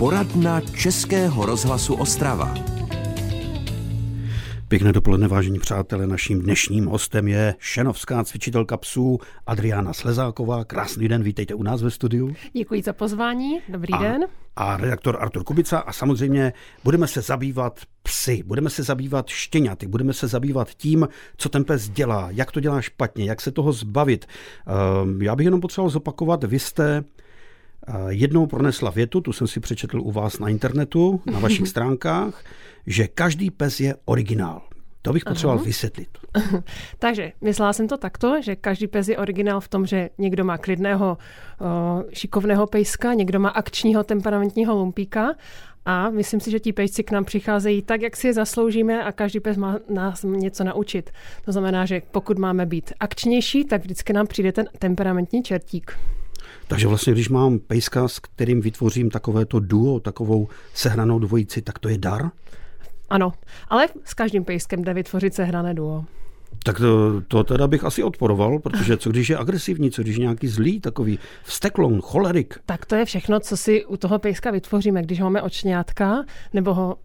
Poradna Českého rozhlasu Ostrava. Pěkné dopoledne, vážení přátelé. Naším dnešním hostem je šenovská cvičitelka psů Adriana Slezáková. Krásný den, vítejte u nás ve studiu. Děkuji za pozvání, dobrý a, den. A redaktor Artur Kubica a samozřejmě budeme se zabývat psy, budeme se zabývat štěňaty, budeme se zabývat tím, co ten pes dělá, jak to dělá špatně, jak se toho zbavit. Ehm, já bych jenom potřeboval zopakovat, vy jste jednou pronesla větu, tu jsem si přečetl u vás na internetu, na vašich stránkách, že každý pes je originál. To bych potřeboval Aha. vysvětlit. Takže myslela jsem to takto, že každý pes je originál v tom, že někdo má klidného, šikovného pejska, někdo má akčního temperamentního lumpíka a myslím si, že ti pejsci k nám přicházejí tak, jak si je zasloužíme a každý pes má nás něco naučit. To znamená, že pokud máme být akčnější, tak vždycky nám přijde ten temperamentní čertík. Takže vlastně, když mám pejska, s kterým vytvořím takovéto duo, takovou sehranou dvojici, tak to je dar? Ano, ale s každým pejskem jde vytvořit sehrané duo. Tak to, to teda bych asi odporoval, protože co když je agresivní, co když je nějaký zlý, takový vsteklon, cholerik. Tak to je všechno, co si u toho pejska vytvoříme. Když ho máme očňátka, nebo ho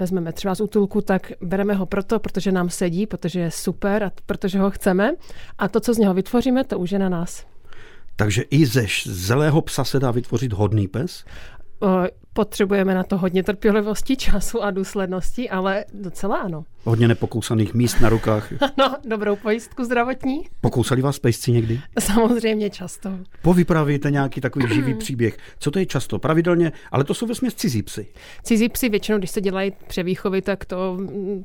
vezmeme třeba z útulku, tak bereme ho proto, protože nám sedí, protože je super a protože ho chceme. A to, co z něho vytvoříme, to už je na nás. Takže i ze zelého psa se dá vytvořit hodný pes? Potřebujeme na to hodně trpělivosti, času a důslednosti, ale docela ano. Hodně nepokousaných míst na rukách. no, dobrou pojistku zdravotní. Pokousali vás pejsci někdy? Samozřejmě často. Povypravíte nějaký takový živý příběh. Co to je často? Pravidelně, ale to jsou ve cizí psy. Cizí psy většinou, když se dělají převýchovy, tak to,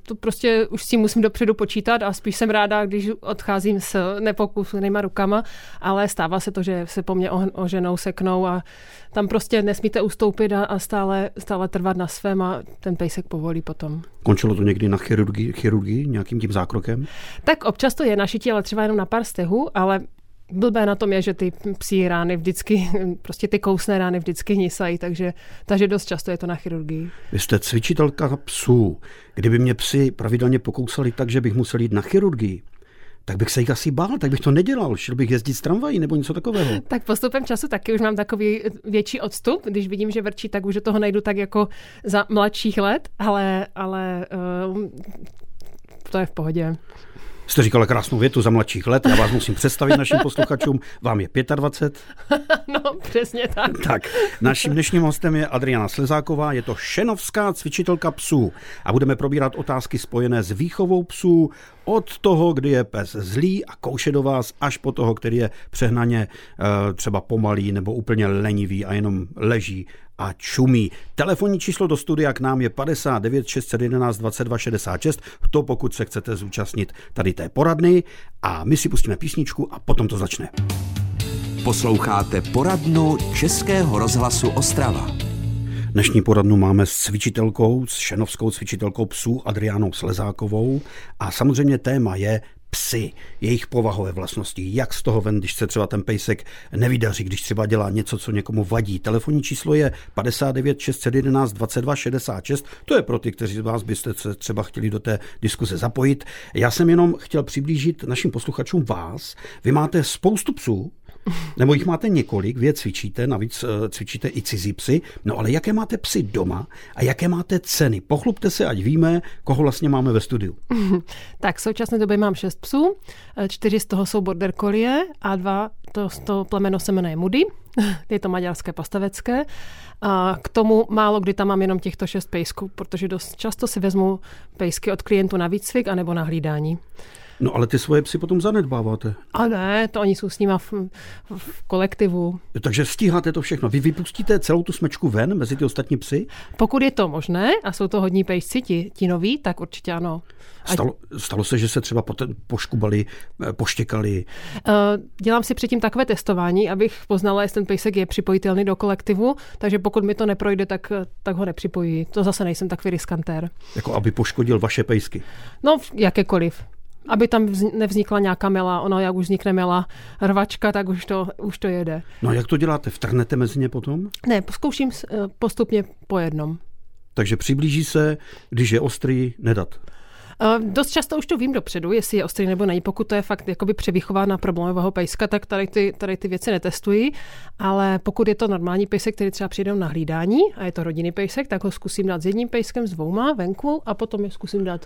to prostě už si musím dopředu počítat a spíš jsem ráda, když odcházím s nepokusenýma rukama, ale stává se to, že se po mně oženou, seknou a tam prostě nesmíte ustoupit a, a stále, stále trvat na svém a ten pejsek povolí potom. Končilo to někdy na chirurgii, chirurgii nějakým tím zákrokem? Tak občas to je na šití, ale třeba jenom na pár stehů, ale Blbé na tom je, že ty psí rány vždycky, prostě ty kousné rány vždycky hnisají, takže, takže dost často je to na chirurgii. Vy jste cvičitelka psů. Kdyby mě psy pravidelně pokousali tak, že bych musel jít na chirurgii, tak bych se jich asi bál, tak bych to nedělal. Šel bych jezdit s tramvají nebo něco takového. Tak postupem času taky už mám takový větší odstup. Když vidím, že vrčí, tak už do toho najdu tak jako za mladších let, ale, ale uh, to je v pohodě. Jste říkala krásnou větu za mladších let, já vás musím představit našim posluchačům. Vám je 25. No, přesně tak. Tak, naším dnešním hostem je Adriana Slezáková, je to šenovská cvičitelka psů a budeme probírat otázky spojené s výchovou psů, od toho, kdy je pes zlý a kouše do vás, až po toho, který je přehnaně eh, třeba pomalý nebo úplně lenivý a jenom leží a čumí. Telefonní číslo do studia k nám je 59 611 22 66, to pokud se chcete zúčastnit tady té poradny a my si pustíme písničku a potom to začne. Posloucháte poradnu Českého rozhlasu Ostrava. Dnešní poradnu máme s cvičitelkou, s šenovskou cvičitelkou psů Adriánou Slezákovou a samozřejmě téma je psy, jejich povahové vlastnosti, jak z toho ven, když se třeba ten pejsek nevydaří, když třeba dělá něco, co někomu vadí. Telefonní číslo je 59 611 22 66, to je pro ty, kteří z vás byste se třeba chtěli do té diskuze zapojit. Já jsem jenom chtěl přiblížit našim posluchačům vás. Vy máte spoustu psů, nebo jich máte několik, vy je cvičíte, navíc eh, cvičíte i cizí psy. No ale jaké máte psy doma a jaké máte ceny? Pochlupte se, ať víme, koho vlastně máme ve studiu. tak v současné době mám šest psů, eh, čtyři z toho jsou border collie a dva, to, to plemeno se jmenuje Moody, je to maďarské pastavecké. A k tomu málo kdy tam mám jenom těchto šest pejsků, protože dost často si vezmu pejsky od klientů na výcvik anebo na hlídání. No ale ty svoje psy potom zanedbáváte. A ne, to oni jsou s nima v, v kolektivu. Takže stíháte to všechno. Vy vypustíte celou tu smečku ven mezi ty ostatní psy? Pokud je to možné a jsou to hodní pejsci, ti, ti noví, tak určitě ano. Stalo, stalo se, že se třeba poškubali, eh, poštěkali? Uh, dělám si předtím takové testování, abych poznala, jestli ten pejsek je připojitelný do kolektivu, takže pokud mi to neprojde, tak, tak ho nepřipojí. To zase nejsem takový riskantér. Jako aby poškodil vaše pejsky? No, jakékoliv aby tam nevznikla nějaká mela. Ono, jak už vznikne mela rvačka, tak už to, už to jede. No a jak to děláte? Vtrhnete mezi ně potom? Ne, zkouším postupně po jednom. Takže přiblíží se, když je ostrý, nedat. Dost často už to vím dopředu, jestli je ostrý nebo není. Pokud to je fakt jakoby převychová na problémového pejska, tak tady ty, tady ty věci netestuji. Ale pokud je to normální pejsek, který třeba přijde na hlídání a je to rodinný pejsek, tak ho zkusím dát s jedním pejskem, s dvouma venku a potom je zkusím dát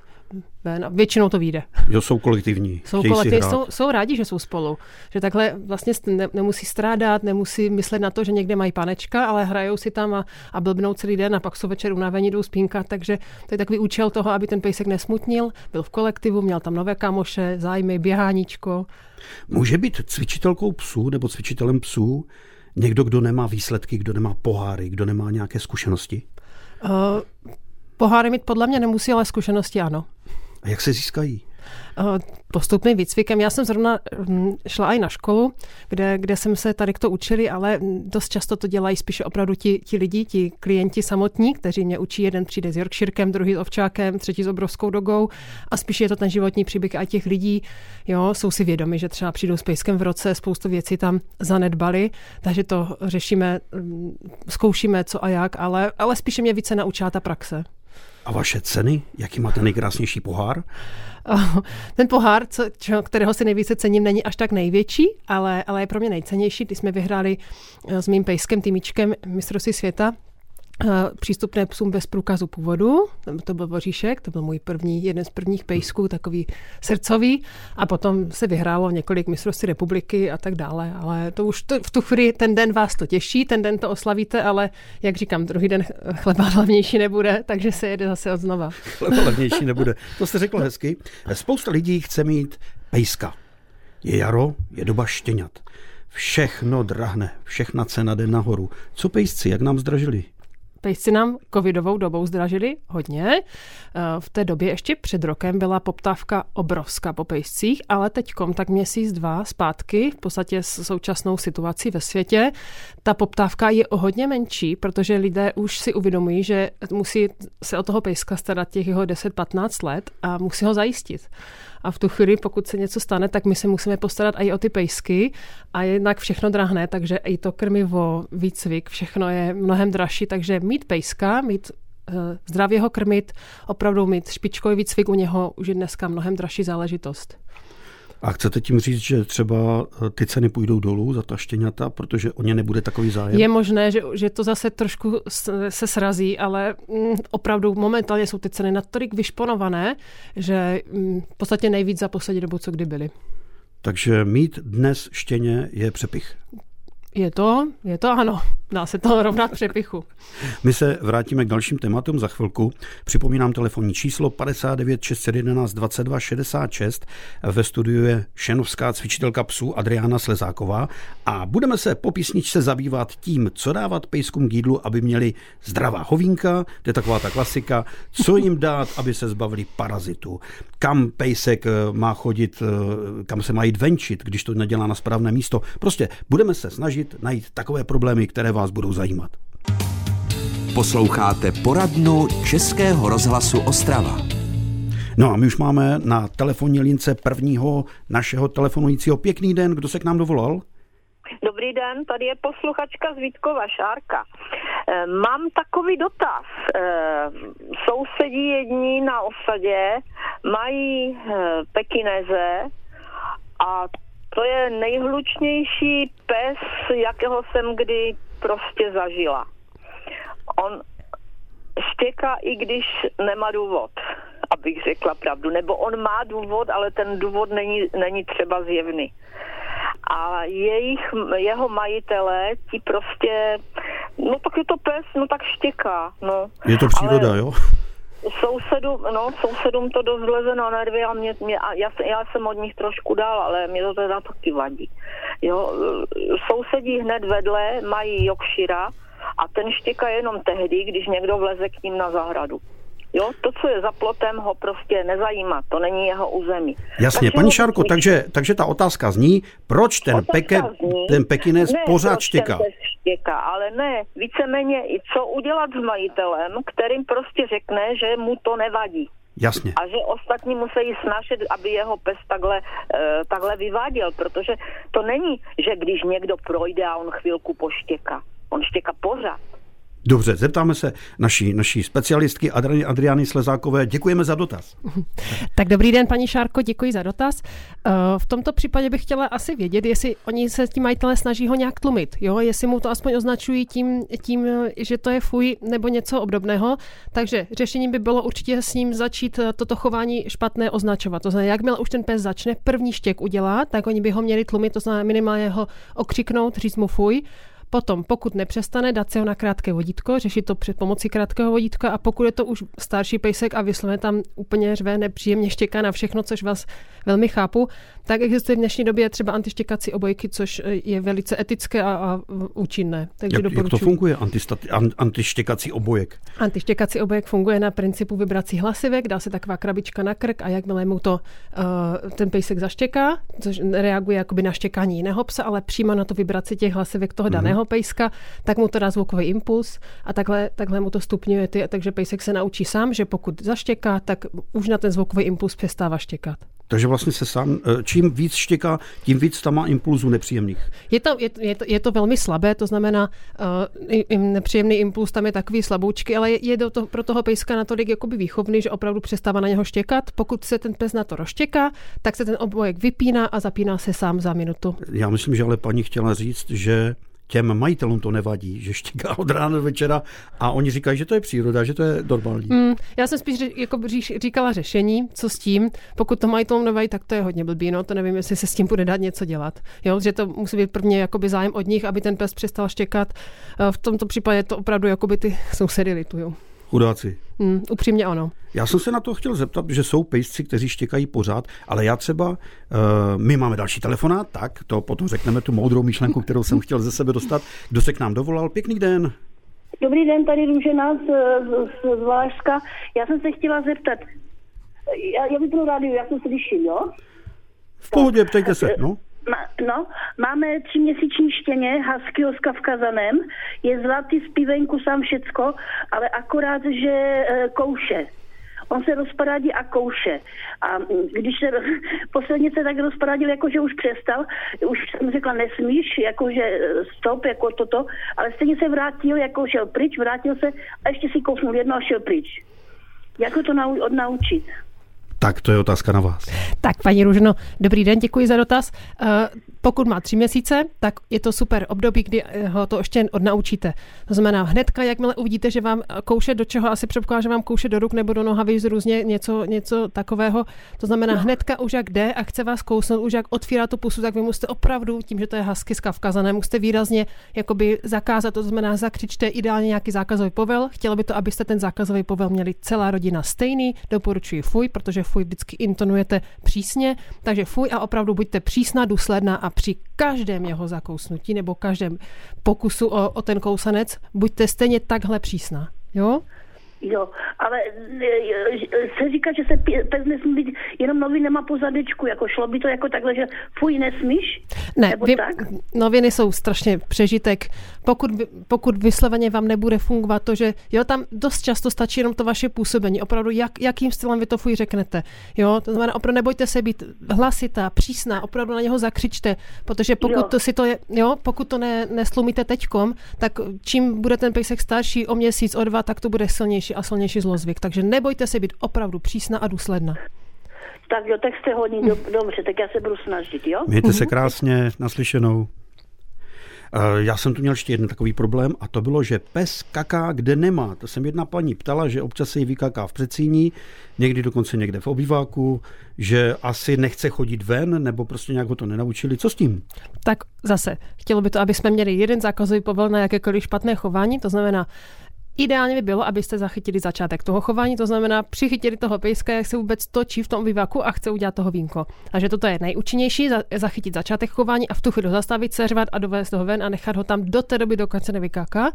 ven. A většinou to vyjde. Jo, jsou kolektivní. Jsou kolektivní, jsou, jsou rádi, že jsou spolu. Že takhle vlastně ne, nemusí strádat, nemusí myslet na to, že někde mají panečka, ale hrajou si tam a, a blbnou celý den a pak jsou večer unavení, jdou spínkat. Takže to je takový účel toho, aby ten pejsek nesmutnil, byl v kolektivu, měl tam nové kamoše, zájmy, běháníčko. Může být cvičitelkou psů nebo cvičitelem psů někdo, kdo nemá výsledky, kdo nemá poháry, kdo nemá nějaké zkušenosti? Uh, poháry mít podle mě nemusí, ale zkušenosti ano. A jak se získají? Eh, postupným výcvikem. Já jsem zrovna hm, šla i na školu, kde, kde jsem se tady to učili, ale dost často to dělají spíše opravdu ti, ti lidi, ti klienti samotní, kteří mě učí. Jeden přijde s Yorkshirkem, druhý s ovčákem, třetí s obrovskou dogou a spíš je to ten životní příběh a těch lidí jo, jsou si vědomi, že třeba přijdou s pejskem v roce, spoustu věcí tam zanedbali, takže to řešíme, hm, zkoušíme co a jak, ale, ale spíše mě více naučá ta praxe. A vaše ceny? Jaký máte nejkrásnější pohár? Ten pohár, co, čo, kterého si nejvíce cením, není až tak největší, ale, ale je pro mě nejcennější. Když jsme vyhráli eh, s mým pejskem, týmičkem mistrovství světa, přístupné psům bez průkazu původu. To byl Voříšek, to byl můj první, jeden z prvních pejsků, takový srdcový. A potom se vyhrálo několik mistrovství republiky a tak dále. Ale to už to, v tu chvíli ten den vás to těší, ten den to oslavíte, ale jak říkám, druhý den chleba hlavnější nebude, takže se jede zase od znova. Chleba hlavnější nebude. To jste řekl hezky. Spousta lidí chce mít pejska. Je jaro, je doba štěňat. Všechno drahne, všechna cena jde nahoru. Co pejsci, jak nám zdražili? Pejsci nám covidovou dobou zdražili hodně. Eh, v té době ještě před rokem byla poptávka obrovská po pejscích, ale teďkom tak měsíc, dva zpátky, v podstatě s současnou situací ve světě, ta poptávka je o hodně menší, protože lidé už si uvědomují, že musí se o toho pejska starat těch jeho 10-15 let a musí ho zajistit. A v tu chvíli, pokud se něco stane, tak my se musíme postarat i o ty pejsky a jednak všechno drahne, takže i to krmivo, výcvik, všechno je mnohem dražší, takže mít pejska, mít uh, zdravě ho krmit, opravdu mít špičkový výcvik u něho už je dneska mnohem dražší záležitost. A chcete tím říct, že třeba eh, ty ceny půjdou dolů za ta štěňata, protože o ně nebude takový zájem? Je možné, že, že to zase trošku se srazí, ale mm, opravdu momentálně jsou ty ceny natolik vyšponované, že mm, v podstatě nejvíc za poslední dobu, co kdy byly. Takže mít dnes štěně je přepich. Je to, je to ano. Dá se to rovnat přepichu. My se vrátíme k dalším tématům za chvilku. Připomínám telefonní číslo 59 611 22 66. Ve studiu je šenovská cvičitelka psů Adriana Slezáková a budeme se po písničce zabývat tím, co dávat pejskům k jídlu, aby měli zdravá hovínka, to je taková ta klasika, co jim dát, aby se zbavili parazitu, kam pejsek eh, má chodit, eh, kam se má jít venčit, když to nedělá na správné místo. Prostě budeme se snažit najít takové problémy, které vás vás budou zajímat. Posloucháte poradnu Českého rozhlasu Ostrava. No a my už máme na telefonní lince prvního našeho telefonujícího. Pěkný den, kdo se k nám dovolal? Dobrý den, tady je posluchačka z Vítkova Šárka. E, mám takový dotaz. E, sousedí jední na osadě mají e, pekineze a to je nejhlučnější pes, jakého jsem kdy prostě zažila. On štěká, i když nemá důvod, abych řekla pravdu. Nebo on má důvod, ale ten důvod není, není třeba zjevný. A jejich, jeho majitele ti prostě, no tak je to pes, no tak štěká. No. Je to příroda, ale, jo? Sousedům, no, sousedům to dost leze na nervy a, mě, mě, a já, já jsem od nich trošku dál, ale mě to teda taky vadí. Jo, sousedí hned vedle mají Jokšira a ten štěká jenom tehdy, když někdo vleze k ním na zahradu. Jo, to, co je za plotem, ho prostě nezajímá, to není jeho území. Jasně, tak paní Šárko, takže, takže ta otázka zní, proč ten, peke, zní, ten Pekinez ne, pořád štěká? štěká? Ale ne, víceméně i co udělat s majitelem, kterým prostě řekne, že mu to nevadí. Jasně. A že ostatní musí snažit, aby jeho pes takhle, e, takhle vyváděl, protože to není, že když někdo projde a on chvilku poštěká. On štěká pořád. Dobře, zeptáme se naší, naší specialistky Adri- Adriany Slezákové. Děkujeme za dotaz. Tak dobrý den, paní Šárko, děkuji za dotaz. Eh, v tomto případě bych chtěla asi vědět, jestli oni se ti majitelé snaží ho nějak tlumit, jo? jestli mu to aspoň označují tím, tím, že to je fuj nebo něco obdobného. Takže řešením by bylo určitě s ním začít eh, toto chování špatné označovat. To znamená, jakmile už ten pes začne první štěk udělat, tak oni by ho měli tlumit, to znamená minimálně ho okřiknout, říct mu fuj Potom, pokud nepřestane, dát si ho na krátké vodítko, řešit to při pomocí krátkého vodítka a pokud je to už starší pejsek a vysloveně tam úplně řve, nepříjemně štěká na všechno, což vás velmi chápu, tak existuje v dnešní době třeba antištěkací obojky, což je velice etické a, a účinné. Takže jak, jak to funguje, antistati, an, antištěkací obojek? Antištěkací obojek funguje na principu vibrací hlasivek, dá se taková krabička na krk a jakmile mu to uh, ten pejsek zaštěká, což reaguje jakoby na štěkání jiného psa, ale přímo na to vibraci těch hlasivek toho mm-hmm. Daného pejska, tak mu to dá zvukový impuls a takhle, takhle mu to stupňuje ty, takže pejsek se naučí sám, že pokud zaštěká, tak už na ten zvukový impuls přestává štěkat. Takže vlastně se sám, eh, čím víc štěká, tím víc tam má impulzů nepříjemných. Je to, je, je, to, je to velmi slabé, to znamená, uh, nepříjemný impuls tam je takový slaboučky, ale je, je to pro toho pejska natolik jakoby výchovný, že opravdu přestává na něho štěkat. Pokud se ten pes na to rozštěká, tak se ten obojek vypíná a zapíná se sám za minutu. Já myslím, že ale paní chtěla říct, že těm majitelům to nevadí, že štíká od rána do večera a oni říkají, že to je příroda, že to je normální. Mm, já jsem spíš jako říkala řešení, co s tím. Pokud to majitelům nevadí, tak to je hodně blbý, no to nevím, jestli se s tím bude dát něco dělat. Jo, že to musí být prvně jakoby zájem od nich, aby ten pes přestal štěkat. V tomto případě to opravdu jakoby ty sousedy litují. Chudáci. Mm, upřímně ano. Já jsem se na to chtěl zeptat, že jsou pejsci, kteří štěkají pořád, ale já třeba, uh, my máme další telefonát, tak to potom řekneme tu moudrou myšlenku, kterou jsem chtěl ze sebe dostat. Kdo se k nám dovolal? Pěkný den. Dobrý den, tady Růžena z, z, z Valašska. Já jsem se chtěla zeptat, já, já vypnu rádiu, já jsem slyším, jo? V pohodě, ptejte se, no. No, máme tříměsíční štěně, huskyho s kavkazanem, je zlatý zpívenku sám všecko, ale akorát, že e, kouše. On se rozpadádí a kouše. A když se posledně se tak rozpadádil, jako že už přestal, už jsem řekla nesmíš, jakože e, stop, jako toto, ale stejně se vrátil, jako šel pryč, vrátil se a ještě si kousnul jedno a šel pryč. Jak to nau- odnaučit? Tak to je otázka na vás. Tak, paní Růžno, dobrý den, děkuji za dotaz. Eh, pokud má tři měsíce, tak je to super období, kdy eh, ho to ještě odnaučíte. To znamená, hnedka, jakmile uvidíte, že vám kouše do čeho, asi předpokládá, že vám kouše do ruk nebo do nohavic různě něco, něco takového. To znamená, hnedka už jak jde a chce vás kousnout, už jak otvírá tu pusu, tak vy musíte opravdu, tím, že to je husky skavkazané, musíte výrazně jakoby zakázat, to znamená, zakřičte ideálně nějaký zákazový povel. Chtělo by to, abyste ten zákazový povel měli celá rodina stejný. Doporučuji fuj, protože fuj vždycky intonujete přísně, takže fuj a opravdu buďte přísná, důsledná a při každém jeho zakousnutí nebo každém pokusu o, o ten kousanec buďte stejně takhle přísná. Jo? Jo, ale e, se říká, že se pes nesmí být jenom novinama po zadečku, jako šlo by to jako takhle, že fuj, nesmíš? Ne, vy, tak? noviny jsou strašně přežitek. Pokud, pokud vysloveně vám nebude fungovat to, že jo, tam dost často stačí jenom to vaše působení, opravdu jak, jakým stylem vy to fuj řeknete. Jo, to znamená, opravdu nebojte se být hlasitá, přísná, opravdu na něho zakřičte, protože pokud jo. to si to je, jo, pokud to ne, neslumíte teďkom, tak čím bude ten pejsek starší o měsíc, o dva, tak to bude silnější silnější a silnější zlozvyk. Takže nebojte se být opravdu přísná a důsledná. Tak jo, tak jste hodně do, dobře, tak já se budu snažit, jo? Mějte se krásně, naslyšenou. Eh, já jsem tu měl ještě jeden takový problém a to bylo, že pes kaká kde nemá. To jsem jedna paní ptala, že občas se jí vykaká v předsíní, někdy dokonce někde v obýváku, že asi nechce chodit ven, nebo prostě nějak ho to nenaučili. Co s tím? Tak zase, chtělo by to, aby jsme měli jeden zákazový povel na jakékoliv špatné chování, to znamená, Ideálně by bylo, abyste zachytili začátek toho chování, to znamená přichytili toho pejska, jak se vůbec točí v tom vývaku a chce udělat toho vínko. Takže toto je nejúčinnější, zachytit začátek chování a v tu chvíli zastavit, seřvat a dovést ho ven a nechat ho tam do té doby, dokud se nevykáká.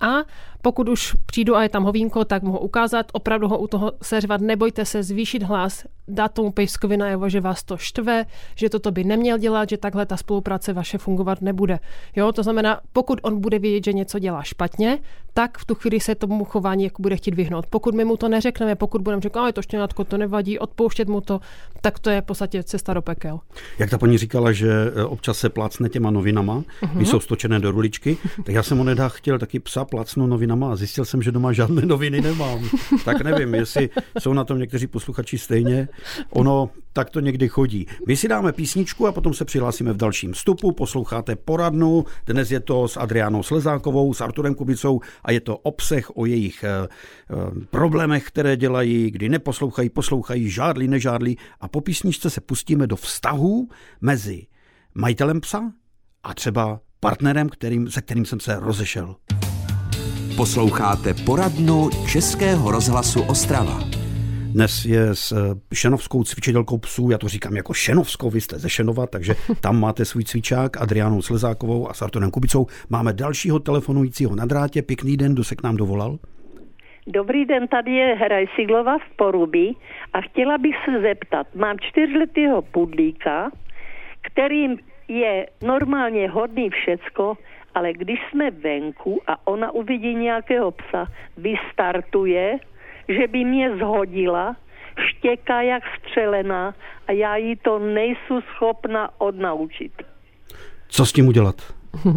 A pokud už přijdu a je tam hovínko, tak mu ho ukázat, opravdu ho u toho seřvat, nebojte se zvýšit hlas, dát tomu pejskovi najevo, že vás to štve, že toto by neměl dělat, že takhle ta spolupráce vaše fungovat nebude. Jo, to znamená, pokud on bude vědět, že něco dělá špatně, tak v tu chvíli se tomu chování jako bude chtít vyhnout. Pokud my mu to neřekneme, pokud budeme říkat, ale to štěnátko to nevadí, odpouštět mu to, tak to je v podstatě cesta do pekel. Jak ta paní říkala, že e, občas se plácne těma novinama, uh-huh. jsou stočené do ruličky, tak já jsem onedá chtěl taky psa plácnout novinama a zjistil jsem, že doma žádné noviny nemám. tak nevím, jestli jsou na tom někteří posluchači stejně. Ono tak to někdy chodí. My si dáme písničku a potom se přihlásíme v dalším vstupu. Posloucháte poradnu. Dnes je to s Adriánou Slezákovou, s Arturem Kubicou a je to obsah o jejich eh, eh, problémech, které dělají, kdy neposlouchají, poslouchají, žádlí, nežádlí. A po písničce se pustíme do vztahů mezi majitelem psa a třeba partnerem, kterým, se kterým jsem se rozešel. Posloucháte poradnu Českého rozhlasu Ostrava. Dnes je s eh, šenovskou cvičitelkou psů, já to říkám jako šenovskou, vy jste ze Šenova, takže tam máte svůj cvičák, Adriánou Slezákovou a s Arturem Kubicou. Máme dalšího telefonujícího na drátě. Pěkný den, kdo se k nám dovolal? Dobrý den, tady je Hraj Siglova z Poruby a chtěla bych se zeptat, mám čtyřletého pudlíka, kterým je normálně hodný všecko, ale když jsme venku a ona uvidí nějakého psa, vystartuje, že by mě zhodila, štěká jak střelená a já jí to nejsou schopna odnaučit. Co s tím udělat?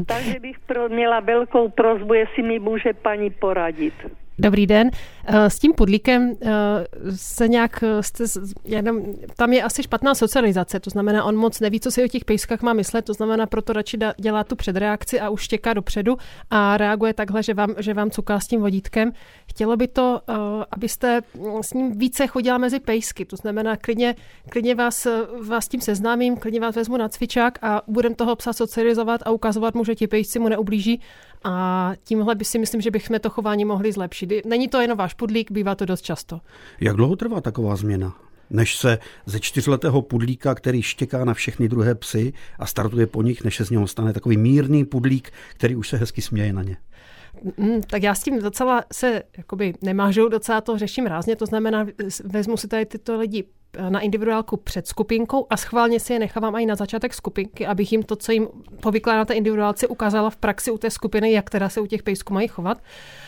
Takže bych pro, měla velkou prozbu, jestli mi může paní poradit. Dobrý den. Eh, s tím pudlíkem eh, se nějak, eh, jste, jenom, tam je asi špatná socializace, to znamená, on moc neví, co si o těch pejskách má myslet, to znamená, proto radši dělá tu předreakci a už štěká dopředu a reaguje takhle, že vám, že vám cuká s tím vodítkem. Chtělo by to, abyste s ním více chodila mezi pejsky, to znamená, klidně, klidně vás, vás tím seznámím, klidně vás vezmu na cvičák a budem toho psa socializovat a ukazovat mu, že ti pejsci mu neublíží a tímhle by si myslím, že bychom to chování mohli zlepšit. Není to jenom váš pudlík, bývá to dost často. Jak dlouho trvá taková změna? než se ze čtyřletého pudlíka, který štěká na všechny druhé psy a startuje po nich, než se z něho stane takový mírný pudlík, který už se hezky směje na ně. Mm, tak já s tím docela se jakoby nemážu, docela to řeším rázně, to znamená, vezmu si tady tyto lidi na individuálku před skupinkou a schválně si je nechávám i na začátek skupinky, abych jim to, co jim povykládá na té individuálce, ukázala v praxi u té skupiny, jak teda se u těch pejsků mají chovat.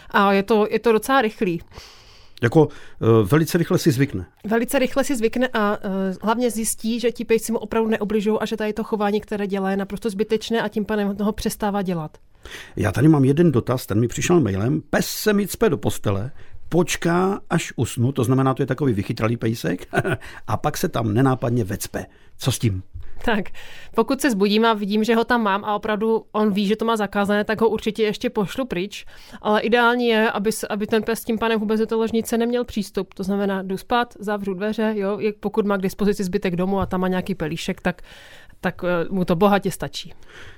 A je to, je to docela rychlý. Jako uh, velice rychle si zvykne. Velice rychle si zvykne a uh, hlavně zjistí, že ti pejci mu opravdu neobližují a že tady to chování, které dělá, je naprosto zbytečné a tím pádem ho přestává dělat. Já tady mám jeden dotaz, ten mi přišel mailem. Pes se mi cpe do postele, počká, až usnu, to znamená, to je takový vychytralý pejsek, a pak se tam nenápadně vecpe. Co s tím? Tak, pokud se zbudím a vidím, že ho tam mám a opravdu on ví, že to má zakázané, tak ho určitě ještě pošlu pryč. Ale ideální je, aby, aby ten pes tím panem vůbec do té ložnice neměl přístup. To znamená, jdu spát, zavřu dveře, jo, pokud má k dispozici zbytek domu a tam má nějaký pelíšek, tak, tak eh, mu to bohatě stačí.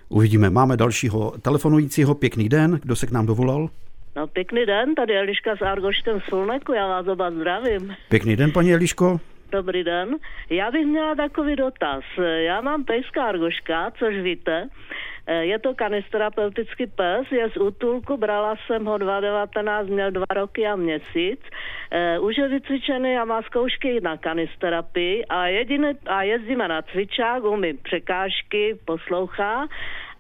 Uvidíme. Máme dalšího telefonujícího. Pěkný den. Kdo se k nám dovolal? No pěkný den, tady Eliška z Argoštem Solneku, já vás oba zdravím. Pěkný den, paní Eliško. Dobrý den. Já bych měla takový dotaz. Já mám pejská argoška, což víte. Je to kanisterapeutický pes, je z útulku, brala jsem ho 2019, měl dva roky a měsíc. Už je vycvičený a má zkoušky na kanisterapii a, jediné, a jezdíme na cvičák, umí překážky, poslouchá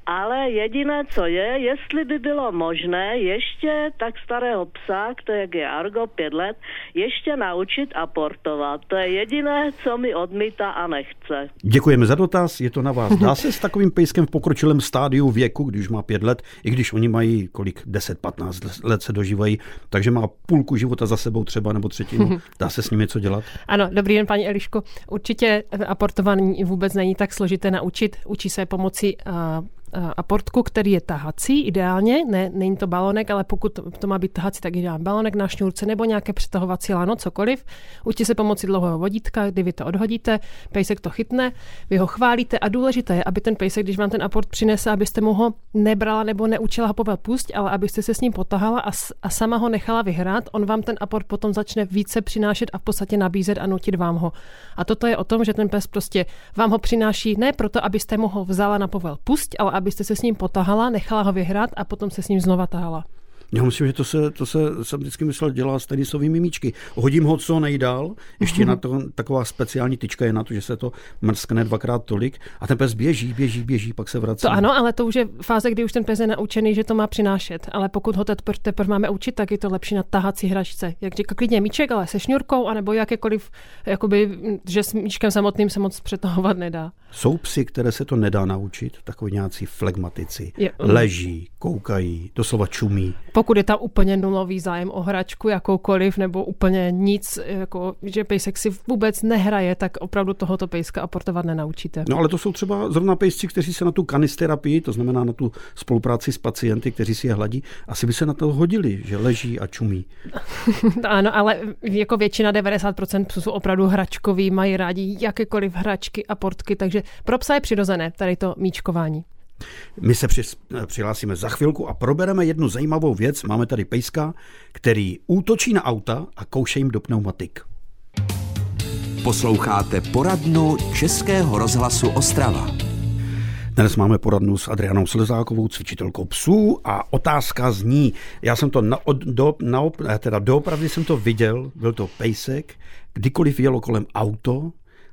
ale jediné, co je, jestli by bylo možné ještě tak starého psa, který je Argo pět let, ještě naučit aportovat. To je jediné, co mi odmítá a nechce. Děkujeme za dotaz, je to na vás. Dá se s takovým pejskem v pokročilém stádiu věku, když má pět let, i když oni mají kolik, 10-15 let se dožívají, takže má půlku života za sebou třeba nebo třetinu. Dá se s ním něco dělat? Ano, dobrý den, paní Eliško. Určitě aportování vůbec není tak složité naučit. Učí se pomocí uh, aportku, který je tahací ideálně, ne, není to balonek, ale pokud to má být tahací, tak ideálně balonek na šňůrce nebo nějaké přetahovací lano, cokoliv. Učí se pomocí dlouhého vodítka, kdy vy to odhodíte, pejsek to chytne, vy ho chválíte a důležité je, aby ten pejsek, když vám ten aport přinese, abyste mu ho nebrala nebo neučila hopovat pust, ale abyste se s ním potahala a, a sama ho nechala vyhrát, on vám ten aport potom začne více přinášet a v podstatě nabízet a nutit vám ho. A toto je o tom, že ten pes prostě vám ho přináší ne proto, abyste mu ho vzala na povel pust, ale abyste se s ním potahala, nechala ho vyhrát a potom se s ním znova tahala. Já myslím, že to se, to se jsem vždycky myslel, dělá s tenisovými mimíčky. Hodím ho co nejdál, ještě na to taková speciální tyčka je na to, že se to mrskne dvakrát tolik a ten pes běží, běží, běží, pak se vrací. To ano, ale to už je fáze, kdy už ten pes je naučený, že to má přinášet. Ale pokud ho teprve, teprve máme učit, tak je to lepší na tahací hračce. Jak říká klidně míček, ale se šňůrkou, anebo jakékoliv, jakoby, že s míčkem samotným se moc přetahovat nedá. Jsou psy, které se to nedá naučit, takový nějací flegmatici. Je, leží, koukají, doslova čumí Pokud je tam úplně nulový zájem o hračku jakoukoliv, nebo úplně nic, jako, že pejsek si vůbec nehraje, tak opravdu tohoto pejska aportovat nenaučíte. No ale to jsou třeba zrovna pejsci, kteří se na tu kanisterapii, to znamená na tu spolupráci s pacienty, kteří si je hladí, asi by se na to hodili, že leží a čumí. ano, ale jako většina 90% psů jsou opravdu hračkoví, mají rádi jakékoliv hračky a portky, takže pro psa je přirozené tady to míčkování. My se při, přihlásíme za chvilku a probereme jednu zajímavou věc. Máme tady pejska, který útočí na auta a kouše jim do pneumatik. Posloucháte poradnu Českého rozhlasu Ostrava. Dnes máme poradnu s Adrianou Slezákovou, cvičitelkou psů a otázka zní, já jsem to na, do, na, teda doopravdy jsem to viděl, byl to pejsek, kdykoliv jelo kolem auto,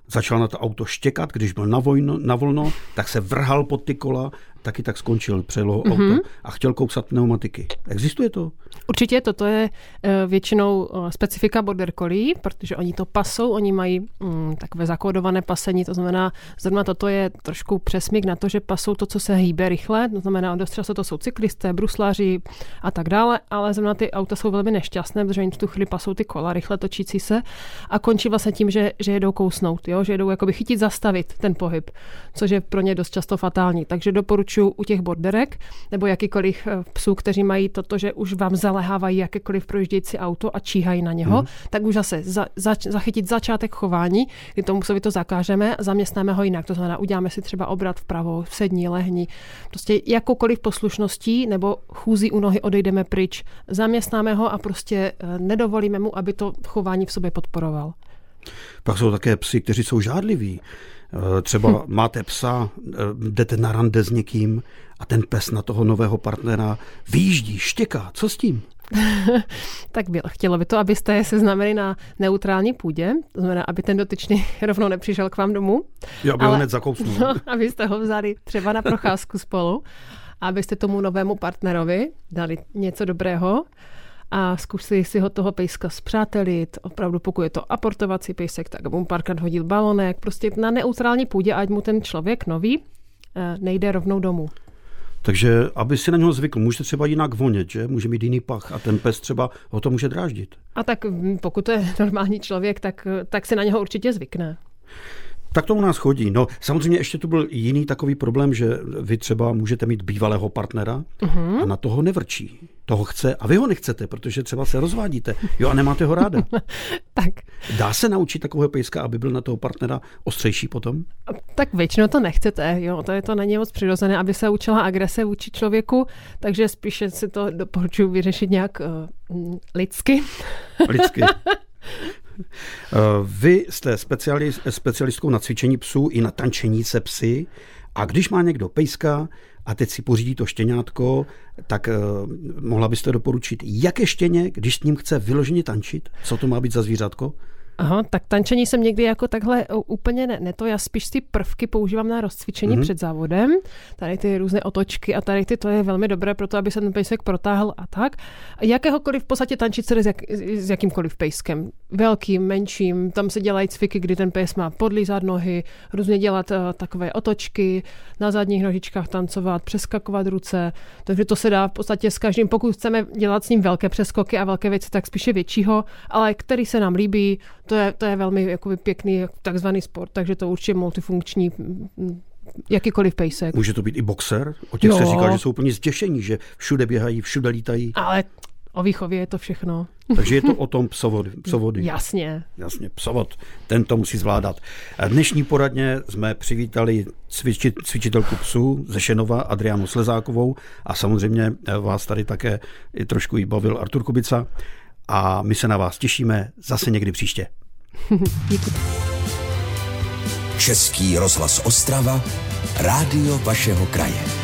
začal na to auto štěkat, když byl na, vojno, na volno, tak se vrhal pod ty kola, taky tak skončil přelo mm-hmm. auto a chtěl kousat pneumatiky. Existuje to? Určitě toto je eh, většinou eh, specifika border collie, protože oni to pasou, oni mají mm, takové zakódované pasení, to znamená, zrovna toto je trošku přesmík na to, že pasou to, co se hýbe rychle, to znamená, dost často to jsou cyklisté, brusláři a tak dále, ale zrovna ty auta jsou velmi nešťastné, protože oni v tu chvíli pasou ty kola rychle točící se a končí vlastně tím, že, že jedou kousnout, jo? že jedou jakoby chytit, zastavit ten pohyb, což je pro ně dost často fatální. Takže doporučuji u těch borderek nebo jakýkoliv eh, psů, kteří mají toto, že už vám zalehávají jakékoliv projíždějící auto a číhají na něho, mm. tak už zase za, za, zachytit začátek chování, kdy tomu psovi to zakážeme, zaměstnáme ho jinak. To znamená, uděláme si třeba obrat vpravo, sední, lehni. Prostě jakoukoliv poslušností nebo chůzí u nohy odejdeme pryč, zaměstnáme ho a prostě eh, nedovolíme mu, aby to chování v sobě podporoval. Pak jsou také psy, kteří jsou žádliví. Eh, třeba hm. máte psa, eh, jdete na rande s někým a ten pes na toho nového partnera výjíždí, štěká. Co s tím? tak bylo. Chtělo by to, abyste se znamenali na neutrální půdě, to znamená, aby ten dotyčný rovnou nepřišel k vám domů. Aby ale, ho hned zakousnul. No, abyste ho vzali třeba na procházku spolu, abyste tomu novému partnerovi dali něco dobrého a zkusili si ho toho pejska zpřátelit. Opravdu, pokud je to aportovací pejsek, tak mu párkrát hodil balonek. Prostě na neutrální půdě, ať mu ten člověk nový eh, nejde rovnou domů. Takže aby si na něho zvykl, může třeba jinak vonět, že? Může mít jiný pach a ten pes třeba ho to může dráždit. A tak hm, pokud to je normální člověk, tak, tak si na něho určitě zvykne. Tak to u nás chodí. No, samozřejmě ještě tu byl jiný takový problém, že vy třeba můžete mít bývalého partnera uh-huh. a na toho nevrčí. Toho chce a vy ho nechcete, protože třeba se rozvádíte. Jo, a nemáte ho ráda. tak. Dá se naučit takového pejska, aby byl na toho partnera ostřejší potom? Tak většinou to nechcete. Jo, to je to není moc přirozené, aby se učila agrese vůči člověku, takže spíše si to doporučuji vyřešit nějak uh, lidsky. Lidsky. Eh, vy jste specialist, specialistkou na cvičení psů i na tančení se psy a když má někdo pejska a teď si pořídí to štěňátko, tak uh, mohla byste doporučit, jaké štěně, když s ním chce vyloženě tančit? Co to má být za zvířátko? Aha, tak tančení jsem někdy jako takhle úplně ne, ne to, já spíš ty prvky používám na rozcvičení mm-hmm. před závodem, tady ty různé otočky a tady ty, to je velmi dobré pro to, aby se ten pejsek protáhl a tak. Jakéhokoliv v podstatě tančit se s, jak, s jakýmkoliv pejskem, velkým, menším, tam se dělají cviky, kdy ten pes má podlízat nohy, různě dělat uh, takové otočky, na zadních nožičkách tancovat, přeskakovat ruce, takže to se dá v podstatě s každým, pokud chceme dělat s ním velké přeskoky a velké věci, tak spíše většího, ale který se nám líbí, to je, to je velmi jakoby pěkný takzvaný sport, takže to určitě multifunkční jakýkoliv pejsek. Může to být i boxer? O těch jo. se říká, že jsou úplně zděšení, že všude běhají, všude lítají. Ale o výchově je to všechno. Takže je to o tom psovody. psovody. Jasně. Jasně, psovod. Ten to musí zvládat. Dnešní poradně jsme přivítali cvičit, cvičitelku psů ze Šenova Adriánu Slezákovou a samozřejmě vás tady také trošku i bavil Artur Kubica a my se na vás těšíme zase někdy příště. Český rozhlas Ostrava, rádio vašeho kraje.